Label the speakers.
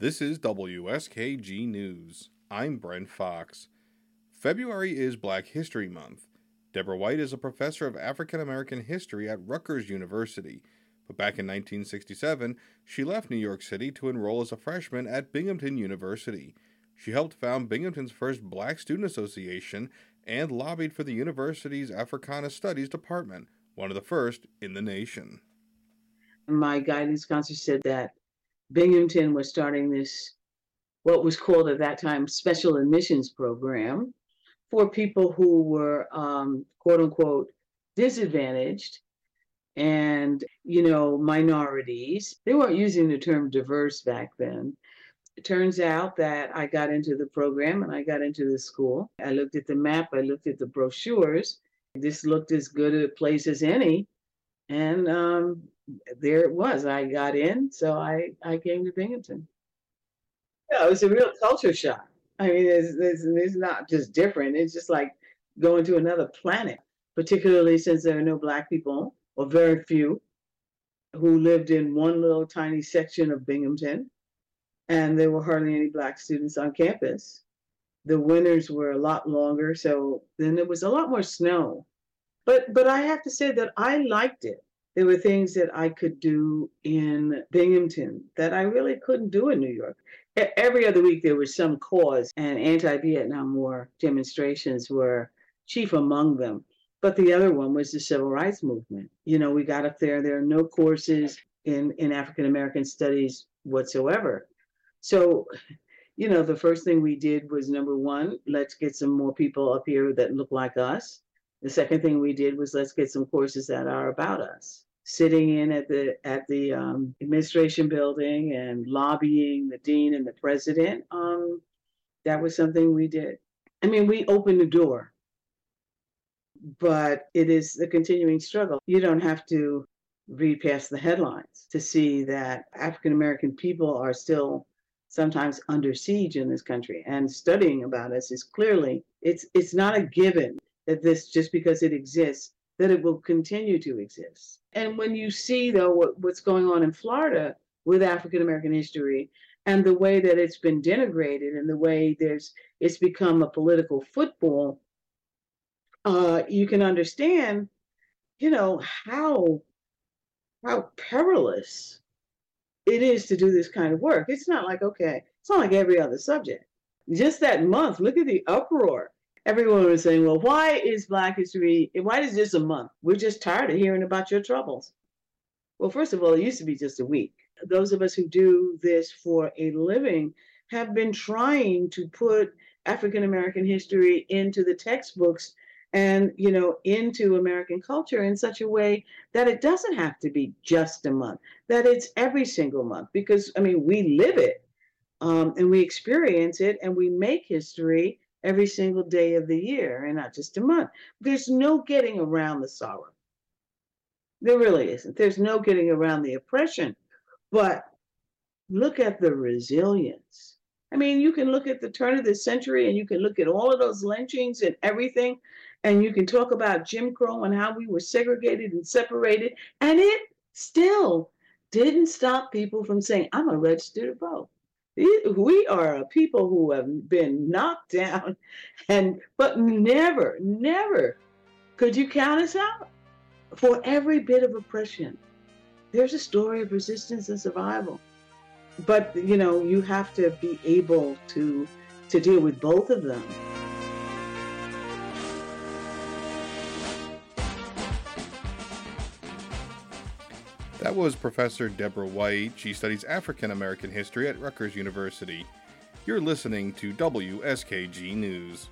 Speaker 1: This is WSKG News. I'm Brent Fox. February is Black History Month. Deborah White is a professor of African American history at Rutgers University, but back in 1967, she left New York City to enroll as a freshman at Binghamton University. She helped found Binghamton's first Black Student Association and lobbied for the university's Africana Studies Department, one of the first in the nation.
Speaker 2: My guidance counselor said that Binghamton was starting this, what was called at that time, special admissions program for people who were um, quote unquote disadvantaged and, you know, minorities. They weren't using the term diverse back then. It turns out that I got into the program and I got into the school. I looked at the map, I looked at the brochures. This looked as good a place as any. And um, there it was. I got in, so I, I came to Binghamton. Yeah, it was a real culture shock. I mean, it's, it's, it's not just different, it's just like going to another planet, particularly since there are no Black people, or very few, who lived in one little tiny section of Binghamton and there were hardly any black students on campus. The winters were a lot longer, so then there was a lot more snow. But but I have to say that I liked it. There were things that I could do in Binghamton that I really couldn't do in New York. Every other week there was some cause, and anti-Vietnam War demonstrations were chief among them. But the other one was the civil rights movement. You know, we got up there. There are no courses in in African American studies whatsoever. So, you know, the first thing we did was number one, let's get some more people up here that look like us. The second thing we did was let's get some courses that are about us. Sitting in at the at the um, administration building and lobbying the dean and the president, um, that was something we did. I mean, we opened the door, but it is a continuing struggle. You don't have to read past the headlines to see that African American people are still sometimes under siege in this country and studying about us is clearly it's it's not a given that this just because it exists that it will continue to exist and when you see though what, what's going on in florida with african american history and the way that it's been denigrated and the way there's it's become a political football uh, you can understand you know how how perilous it is to do this kind of work. It's not like, okay, it's not like every other subject. Just that month, look at the uproar. Everyone was saying, well, why is Black History, why is this a month? We're just tired of hearing about your troubles. Well, first of all, it used to be just a week. Those of us who do this for a living have been trying to put African American history into the textbooks and you know into american culture in such a way that it doesn't have to be just a month that it's every single month because i mean we live it um, and we experience it and we make history every single day of the year and not just a month. There's no getting around the sorrow. There really isn't. There's no getting around the oppression. But look at the resilience. I mean, you can look at the turn of the century and you can look at all of those lynchings and everything, and you can talk about Jim Crow and how we were segregated and separated, and it still didn't stop people from saying, I'm a registered vote. We are a people who have been knocked down, and but never, never could you count us out. For every bit of oppression, there's a story of resistance and survival. But you know, you have to be able to to deal with both of them.
Speaker 1: That was Professor Deborah White. She studies African American history at Rutgers University. You're listening to WSKG News.